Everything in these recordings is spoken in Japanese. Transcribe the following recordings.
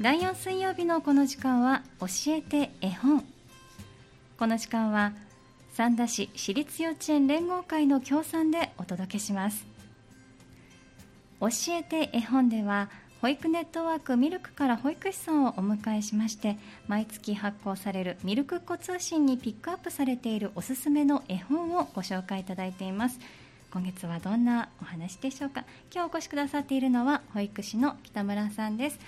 第4水曜日のこの時間は教えて絵本。この時間は三田市私立幼稚園連合会の協賛でお届けします。教えて絵本では保育ネットワークミルクから保育士さんをお迎えしまして毎月発行されるミルクっ子通信にピックアップされているおすすめの絵本をご紹介いただいています。今月はどんなお話でしょうか。今日お越しくださっているのは保育士の北村さんです。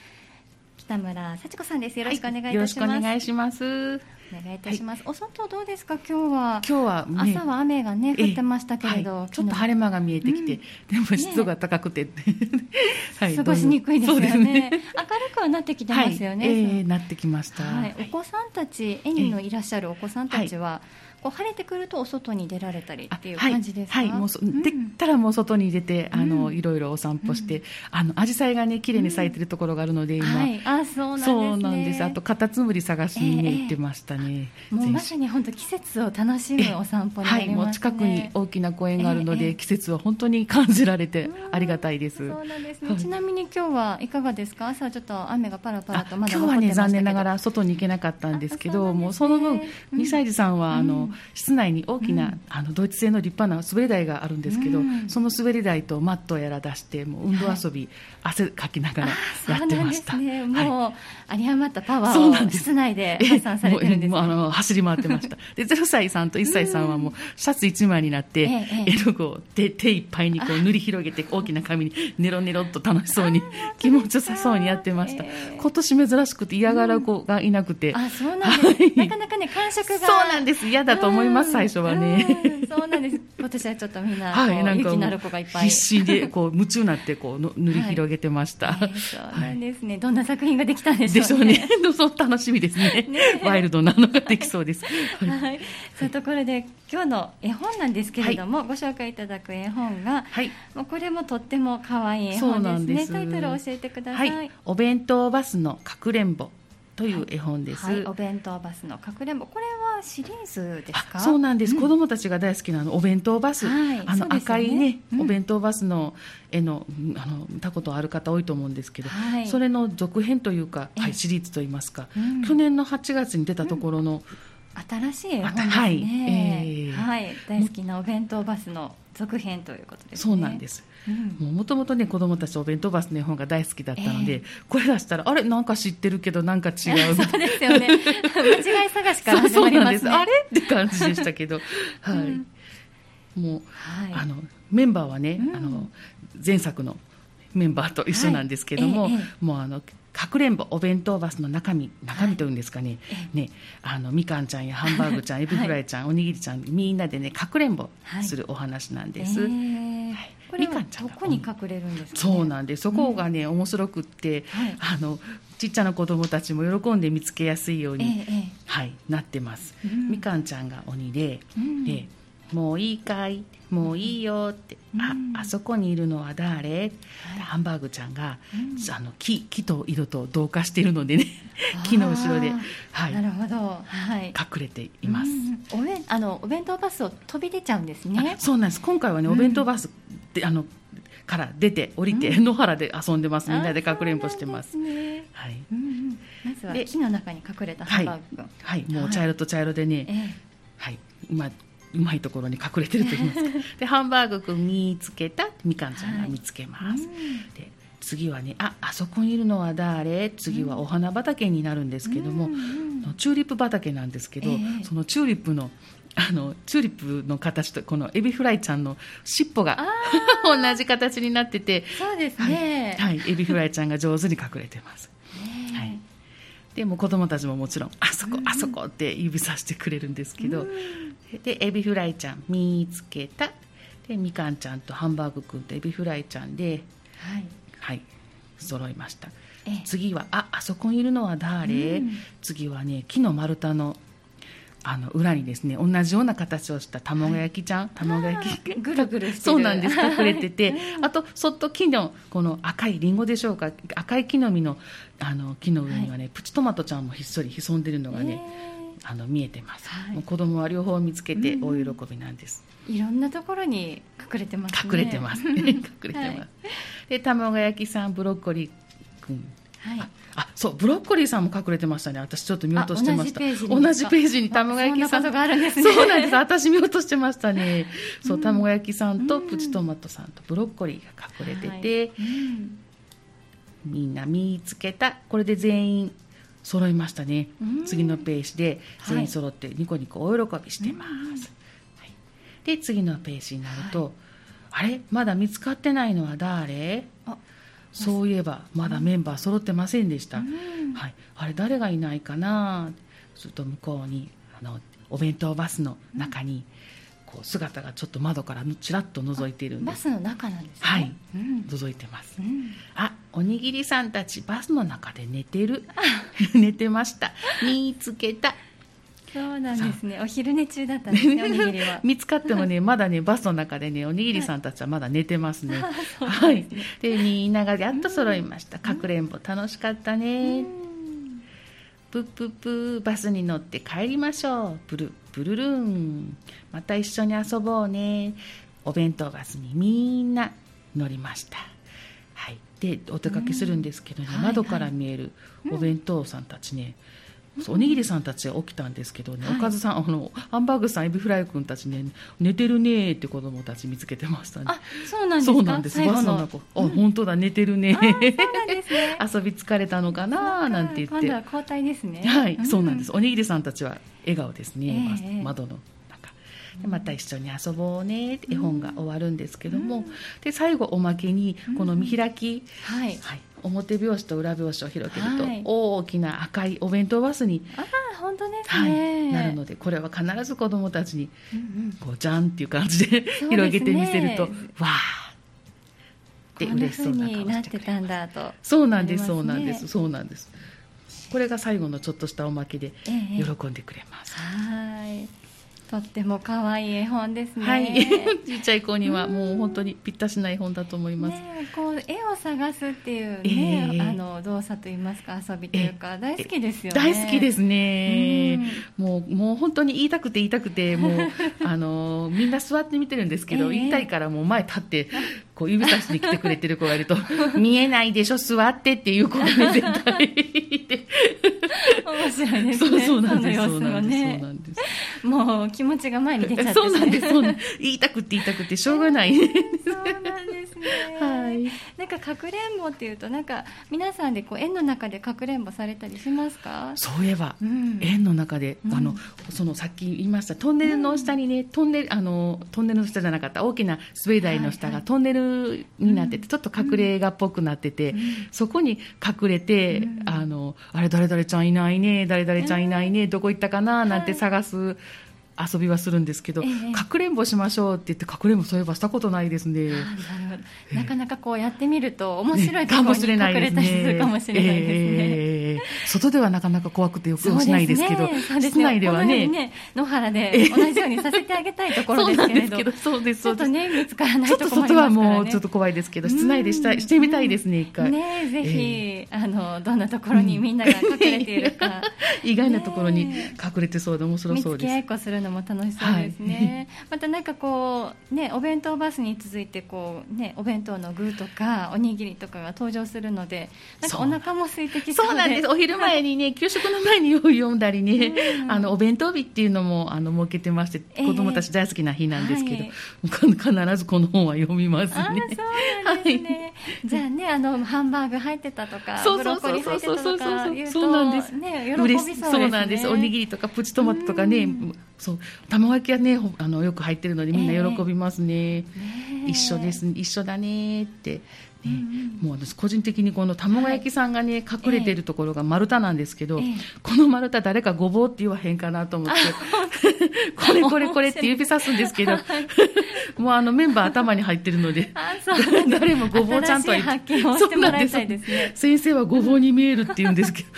北村幸子さんです。よろしくお願いいたします、はい、よろしくお願いします。お願いいたします、はい、お外どうですか？今日は。今日は、ね、朝は雨がね降ってましたけれど、はい、ちょっと晴れ間が見えてきて、うん、でも湿度が高くて、ね はい、過ごしにくいですよね、ね、明るくはなってきてますよね、はい、えー、なってきました、はい、お子さんたち園のいらっしゃるお子さんたちは、こう晴れてくるとお外に出られたりっていう感じですか？はい、はい、もう、うん、できたらもう外に出て、あの、いろいろお散歩して、うん、あの紫陽花がね綺麗に咲いてるところがあるので、今、はい、あそうなんです、ね、そうなんです。あとカタツムリ探しに、ね、行ってましたね。もうまさに本当季節を楽しむお散歩になります、ね、はい、もう近くに大きな公園があるので、季節は本当に感じられてありがたいです。そうなんですね。ちなみに今日はいかがですか？朝はちょっと雨がパラパラとまだ今日はね残念ながら外に行けなかったんですけど、もうその分2歳児さんはあの室内に大きな、うん、あのドイツ製の立派な滑り台があるんですけど、うん、その滑り台とマットやら出してもう運動遊び、はい、汗かきながらやってました、ね、もう、有り余ったパワーを室内で発散されてるんです、ね、あの走り回ってました。で0歳さんと1歳さんはもうシャツ1枚になって、絵の具を手手いっぱいにこう塗り広げて大きな紙にネロネロっと楽しそうに気持ちよさそうにやってました。今年珍しくて嫌がる子がいなくて、あそうなんです、なかなかね感触が。そうなんです。嫌だと思います最初はね。そうなんです。今年はちょっとみんな、はい、なんかる子がいっぱい。必死でこう夢中になってこう塗り広げてました。はい、そうなんですね、どんな作品ができたんでしょうね。でしょうね。そう楽しみですね。ねワイルドなのができそうです。はい。そういうところで今日の絵本なんですけれども、ご紹介いただく絵本が、はい、もうこれもとっても可愛い絵本ですね。タイトルを教えてください。お弁当バスのかくれんぼ。という絵本です、はいはい、お弁当バスのかくれんぼこれはシリーズですか？そうなんです、うん、子供たちが大好きなのお弁当バス、はい、あの赤いね、うん、お弁当バスの絵のあの見たことある方多いと思うんですけど、それの続編というか、はい、シリーズといいますか、うん、去年の8月に出たところの、新しい絵本ですね、はい、えー、はい、大好きなお弁当バスの続編ということです、ね、そうなんです。もともとね子供たちお弁当バスの絵本が大好きだったので、えー、これ出したらあれ？なんか知ってるけどなんか違う。そうですよね。間違い探しから始まります、ね、あれ？って感じでしたけど。はい、うん、もう、はい、あのメンバーはね、うん、あの前作のメンバーと一緒なんですけども、はいえー、もうあのかくれんぼお弁当バスの中身中身というんですかね。はい、ねあのみかんちゃんやハンバーグちゃんエビフライちゃん、はい、おにぎりちゃんみんなでねかくれんぼするお話なんです。はい。えーこれはどこに隠れるんですか、ね、そうなんです。そこがね、うん、面白くって、はい、あのちっちゃな子供たちも喜んで見つけやすいように、ええ、はい、なってます、うん、みかんちゃんが鬼で、うん、でもういいかい？もういいよって、うん、ああそこにいるのは誰、はい、ハンバーグちゃんが、うん、あの木木と色と同化しているのでね。木の後ろで、はい、なるほど、はい、隠れています、おべあのお弁当バスを飛び出ちゃうんですね。そうなんです。今回はねお弁当バスで、あのから出て降りて、野原で遊んでます。みんなでかくれんぼしてます、ね、はい、うんうん、まずは木の中に隠れたハンバーグ君、はい、はい、もう茶色と茶色でね、はい、今うまいところに隠れてると言いますか。でハンバーグくん見つけたみかんちゃんが見つけます、はい、で次はねああそこにいるのは誰？次はお花畑になるんですけども、うん、チューリップ畑なんですけど、えー、そのチューリップのあのチューリップの形とこのエビフライちゃんの尻尾が 同じ形になっててそうですね、はい、はい、エビフライちゃんが上手に隠れてます。でも子供たちももちろんあそこ、あそこって指さしてくれるんですけど、でエビフライちゃん見つけた。でみかんちゃんとハンバーグくんとエビフライちゃんではい、はい、揃いました。次はああそこにいるのは誰、うん、次はね木の丸太のあの裏にですね同じような形をした卵焼きちゃん、はい、卵焼き。ぐるぐるそうなんです。隠れてて。あとそっと木のこの赤いりんごでしょうか？赤い木の実のあの木の上にはね、はい、プチトマトちゃんもひっそり潜んでるのがね、えー、あの見えてます、はい、子供は両方見つけて大喜びなんです、うん、いろんなところに隠れてます、ね、隠れてます 隠れてます、で卵焼きさんブロッコリーくん。はい。あそうブロッコリーさんも隠れてましたね。私ちょっと見落としてました。あ同じページに。ですか同じページに卵焼きさんあそんがあるんですね。そうなんです。私見落としてましたね。そう卵焼きさんとプチトマトさんとブロッコリーが隠れてて、はい。うん。みんな見つけた。これで全員揃いましたね。うん。次のページではい。全員揃ってニコニコお喜びしてます、はい。で次のページになると、あれ？まだ見つかってないのは誰？あそういえばまだメンバー揃ってませんでした、うん。はい、あれ誰がいないかな？すると向こうにあのお弁当バスの中に、こう姿がちょっと窓からちらっと覗いているんです。バスの中なんですね。はい。うん。覗いてます。うん。あおにぎりさんたちバスの中で寝てる。寝てました。見つけた。そうなんですね。お昼寝中だったんですね おにぎりは。見つかってもねまだねバスの中でねおにぎりさんたちはまだ寝てますね。はい。でみんながやっと揃いました。かくれんぼ楽しかったね、うん。プップップーバスに乗って帰りましょう。プルプルルン。また一緒に遊ぼうね。お弁当バスにみんな乗りました。はいでお出かけするんですけどね、窓から見えるお弁当さんたちね、そうおにぎりさんたちが起きたんですけどね、はい。おかずさんあのハンバーグさんエビフライ君たちね寝てるねって子供たち見つけてましたね。あそうなんですか？そうなんです。バスの中あ、本当だ寝てるね。遊び疲れたのかななんて言って。今度は交代ですね。はい、そうなんです。おにぎりさんたちは笑顔ですね、窓の。中。でまた一緒に遊ぼうねって絵本が終わるんですけども、で最後おまけにこの見開き、はい。はい、表表紙と裏表紙を広げると、はい。大きな赤いお弁当バスに、ああ本当ですはいね、なるのでこれは必ず子どもたちにうんうん。こうじゃんっていう感じで ね。広げてみせると、わー。って嬉しそうな顔風になっしててくれたんだと。そうなんです、そうなんです、そうなんです。これが最後のちょっとしたおまけでええ。喜んでくれます。はいとっても可愛い絵本ですね。はい、ちっちゃい子にはもう本当にぴったしな絵本だと思います。ねえこう絵を探すっていうえね、えあの動作といいますか遊びというか大好きですよね。大好きですね。うん。もうもう本当に言いたくて言いたくてもう あのみんな座って見てるんですけど、ええ。言いたいからもう前立ってこう指差しに来てくれてる子がいると 見えないでしょ座ってっていう子がね絶対いて。面白いですそうねそうなんです。そうなんです。そうなんです。もう気持ちが前に出ちゃってそうなんです。そうなんです言いたくて言いたくてしょうがない。そうなんですね。はい。なんかかくれんぼっていうとなんか皆さんでこう園の中でかくれんぼされたりしますか？そういえば、うん園の中で、うんあのそのさっき言いましたトンネルの下にね、トンネルあのトンネルの下じゃなかった大きな滑り台の下がトンネルになってて、ちょっと隠れ家っぽくなってて、うんそこに隠れて、うんあのあれ誰々ちゃんいないね誰々ちゃんいないね、どこ行ったかななんて探す。遊びはするんですけど、ええかくれんぼしましょうって言ってかくれんぼそういえばしたことないですね。あなかなかこうやってみると面白いかもしれ隠ないですね。かもしれないですね。ええ外ではなかなか怖くてよくしないですけど、すね室内ではねにね野原で同じようにさせてあげたいところですけれど、そうですけど、そうです、そうです。ちょっとね見つからないとところもあり外は。もうちょっと怖いですけど、室内でしたうんしてみたいですね、一回。ねぜひ、あのどんなところにみんなが隠れているか。意外なところにね隠れてそうで面白見そうです。のも楽しそうですね、またなんかこうねお弁当バスに続いてこうねお弁当の具とかおにぎりとかが登場するのでなんかお腹も空いてきそうで。そうなんです。お昼前にね、給食の前に用意読んだりね、うん。あの、お弁当日っていうのも、あの、設けてまして、ええ。子供たち大好きな日なんですけど、はい。必ずこの本は読みます。ね。そうですね、じゃあねあのハンバーグ入ってたとかそうブロそうそうッコリー入ってたとか言うとそうなんです。ね喜びそうですね。そうなんです。おにぎりとかプチトマトとかねうん、そう卵焼きはねほあのよく入ってるのでみんな喜びますね。ね一緒です。一緒だねって。ね。うんもう私個人的にこの卵焼きさんがね、隠れてるところが丸太なんですけど、ええ。この丸太誰かごぼうって言わへんかなと思って。これこれこれって指さすんですけど。もうあのメンバー頭に入ってるので 誰もごぼうちゃんとは言って。ね。先生はごぼうに見えるって言うんですけど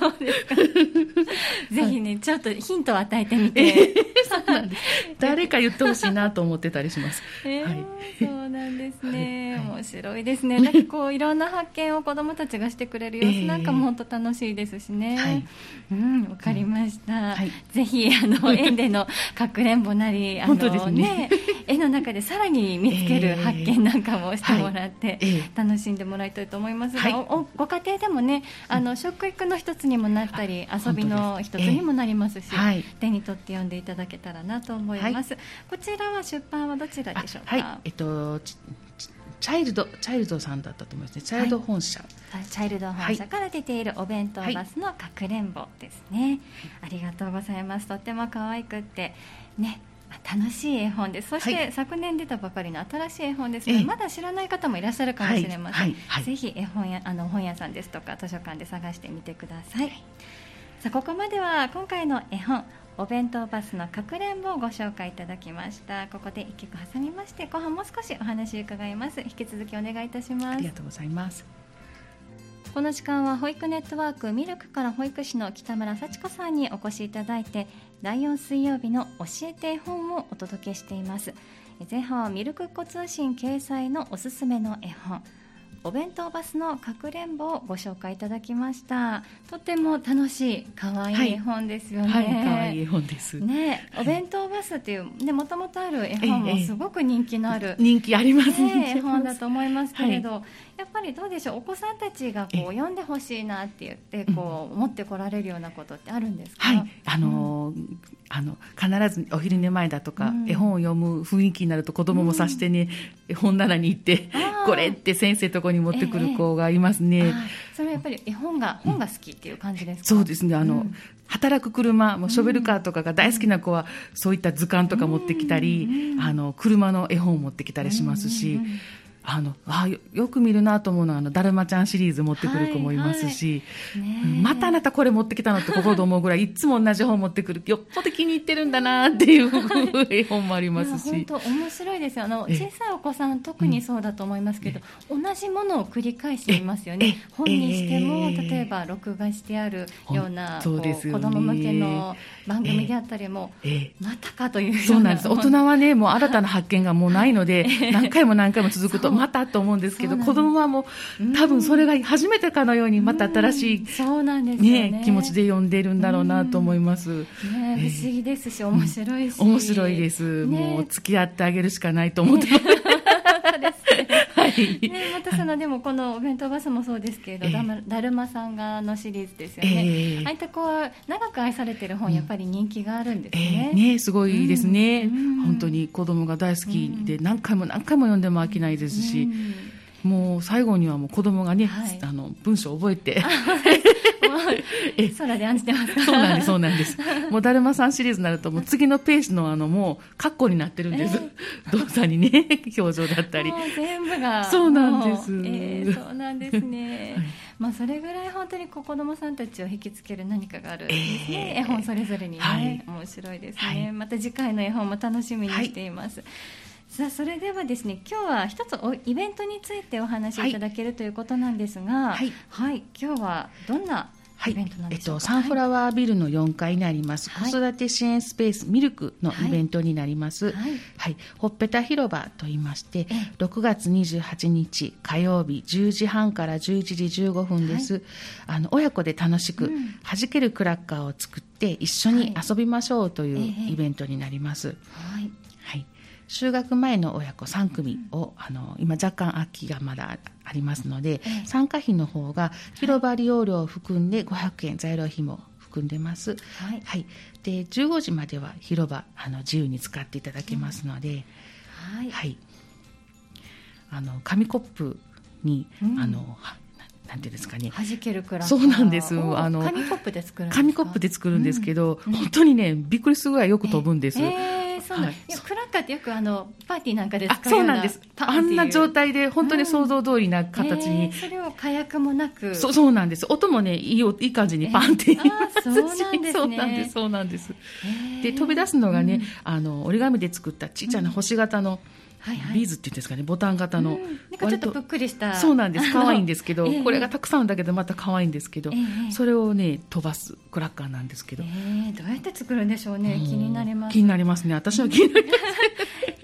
そうですか。ぜひね、ちょっとヒントを与えてみて。そうなんです。誰か言ってほしいなと思ってたりします。えーはい。そうなんですね、はい面白いですね。なんかこういろんな発見を子どもたちがしてくれる様子なんかもえ本当楽しいですしね。はいうん、わかりました。はいぜひあの園でのかくれんぼなり、あの本当ですね絵の中でさらに見つけるえー発見なんかもしてもらって、楽しんでもらいたいと思いますが、はいおおご家庭でもね、あの食育の一つにもなったり、遊びの一つにもなりますし、はい手に取って読んでいただけたらなと思います。こちらは出版はどちらでしょうか？はい。えっと、チャイルド、チャイルドさんだったと思いますね。チャイルド本社。チャイルド本社から出ているお弁当バスのかくれんぼですね、ありがとうございますとっても可愛くってね楽しい絵本です。そして、はい昨年出たばかりの新しい絵本ですので、ええ。まだ知らない方もいらっしゃるかもしれません、はい。はいはい。ぜひ絵本やあの本屋さんですとか図書館で探してみてください、さあここまでは今回の絵本お弁当バスのかくれんぼをご紹介いただきました。ここで一曲挟みまして後半もう少しお話伺います。引き続きお願いいたします。ありがとうございます。この時間は保育ネットワークミルクから保育士の北村幸子さんにお越しいただいて第4水曜日の教えて絵本をお届けしています。前半はミルクっ子通信掲載のおすすめの絵本。お弁当バスのかくれんぼをご紹介いただきました。とても楽しい可愛い絵本ですよね、はい、可愛い絵本です。ね、お弁当バスっていうねもともとある絵本もすごく人気のある、人気ありますね、ね。絵本だと思いますけれど、やっぱりどうでしょうお子さんたちがこう読んでほしいなって言ってこう持ってこられるようなことってあるんですか、はい、あのーあの必ずお昼寝前だとか、うん。絵本を読む雰囲気になると子供もさしてね、絵本棚に行ってこれって先生とこに持ってくる子がいますね。あそれはやっぱり絵本が本が好きっていう感じですか、そうですね。あの、うん。働く車もうショベルカーとかが大好きな子は、そういった図鑑とか持ってきたり、うんあの車の絵本を持ってきたりしますし、うんうんうんあのあよよく見るなと思うのはあのだるまちゃんシリーズ持ってくる子もいますし、ねうんまたあなたこれ持ってきたのって心で思うぐらいいつも同じ本持ってくるよっぽど気に入ってるんだなっていう絵本もありますいや本し。当面白いですよ。あのええ。小さいお子さん特にそうだと思いますけど、同じものを繰り返していますよね。ええ。本にしても、ええ。例えば録画してあるようなそうですよね。供向けの番組であったりも、ええ。またかというそうなんです。大人はねもう新たな発見がもうないので何回も何回も続くとまたと思うんですけど子供はもう多分それが初めてかのようにまた新しい、そうなんですよね。ね、気持ちで読んでるんだろうなと思います。ねええ。不思議ですし面白いし、面白いです、ね。もう付き合ってあげるしかないと思ってます。そうですね。はい。ね、またそのでもこのお弁当バスもそうですけれど、ええ。だるまさんがのシリーズですよね、ええ。ああいったこう長く愛されてる本、やっぱり人気があるんですえね。ーねすごいですね、うん。本当に子供が大好きで何回も何回も読んでも飽きないですし、もう最後にはもう子供がね、はい。あの文章を覚えてうん 空で案じてますか？そうなんですそうなんです。もうだるまさんシリーズになるともう次のページのあのもうカッコになってるんです、動作にね表情だったり。もう全部がそうなんです。えーそうなんですね、はい。まあそれぐらい本当にこう子供さんたちを引きつける何かがあるんですね、えー。絵本それぞれにね、はい。面白いですね、はい。また次回の絵本も楽しみにしています、さあそれではですね今日は一つおイベントについてお話しい。ただけるということなんですがはい。はい、今日はどんなはい。イベントなんえっと、サンフラワービルの4階にあります、はい。子育て支援スペースミルクのイベントになります、はい。はい、ほっぺた広場と言いましてええ、6月28日火曜日10時半から11時15分です。あの親子で楽しくうん。弾けるクラッカーを作って一緒に遊びましょうというええ。イベントになります。はいはい。就学前の親子3組を、あの今若干空きがまだありますので、ええ。参加費の方が広場利用料を含んで500円材料費も含んでます。はい。はい。で15時までは広場あの自由に使っていただけますので。はい。はい、あの紙コップに、うん。あのはななんていうんですかね。弾けるクラッカーそうなんです。おあの紙コップで作るんですか？紙コップで作るんですけど、うん。本当にねびっくりするぐらいよく飛ぶんです、えーそうなんはい。クラッカーってよくあのパーティーなんかであ使うそうなんです。あんな状態で本当に想像通りな形に、えーそれを火薬もなく。そうそうなんです。音もねいいよいい感じにパンってえーあーそうなんですね。そうなんですで飛び出すのがね、うん。あの折り紙で作ったちっちゃな星型のはいはい。ビーズっていうんですかねボタン型の、うん。なんかちょっとぷっくりした。そうなんです。可愛いんですけど、ええ。これがたくさんあるだけでまた可愛いんですけど、ええ。それをね飛ばすクラッカーなんですけど、えー、どうやって作るんでしょうね。気になります気になりますね。私は気になります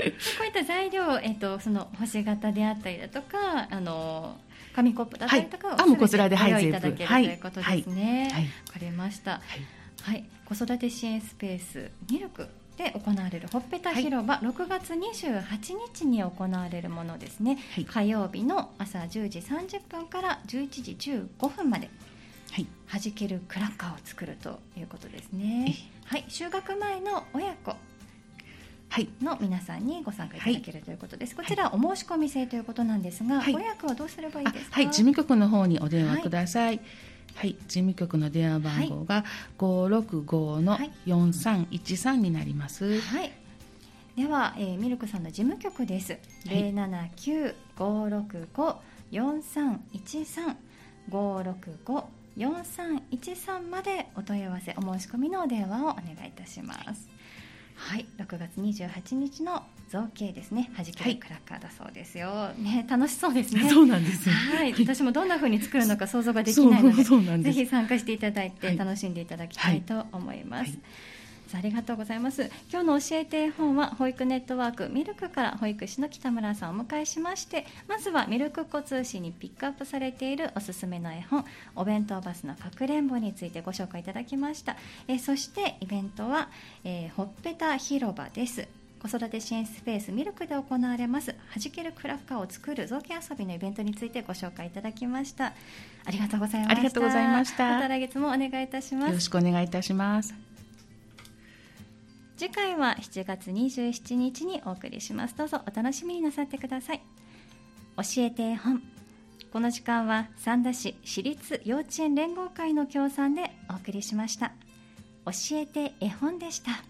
こういった材料、えっと、その星型であったりだとかあの紙コップだったりとかをはい。あもうこちらではいいただける、ということですね。わ、はい。かりました、はい。はい、子育て支援スペースミルクで行われるほっぺた広場、6月28日に行われるものですね、はい。火曜日の朝10時30分から11時15分まではい。弾けるクラッカーを作るということですね。はい。就学前の親子はい。の皆さんにご参加いただけるということです、こちらお申し込み制ということなんですが、はい。ご予約はどうすればいいあですか？はい。事務局の方にお電話くださいはい、事務局の電話番号が565の4313になります、はい。では、えーミルクさんの事務局です、はい。079-565-4313 565-4313までお問い合わせお申し込みのお電話をお願いいたしますはい6月28日の造形ですね。弾けるクラッカーだそうですよ、ね楽しそうですね。そうなんです。よはい、私もどんな風に作るのか想像ができないので、ぜひ参加していただいはい。て楽しんでいただきたいと思います。はい。さあありがとうございます。今日の教えて絵本は保育ネットワークミルクから保育士の北村さんをお迎えしまして、まずはミルクっ子通信にピックアップされているおすすめの絵本、お弁当バスのかくれんぼについてご紹介いただきました。えーそしてイベントは、えーほっぺた広場です。子育て支援スペースミルクで行われます弾けるクラッカーを作る造形遊びのイベントについてご紹介いただきましたありがとうございましたありがとうございましたまた来月もお願いいたしますよろしくお願いいたします次回は7月27日にお送りします。どうぞお楽しみになさってください。教えて絵本。この時間は三田市私立幼稚園連合会の協賛でお送りしました。教えて絵本でした。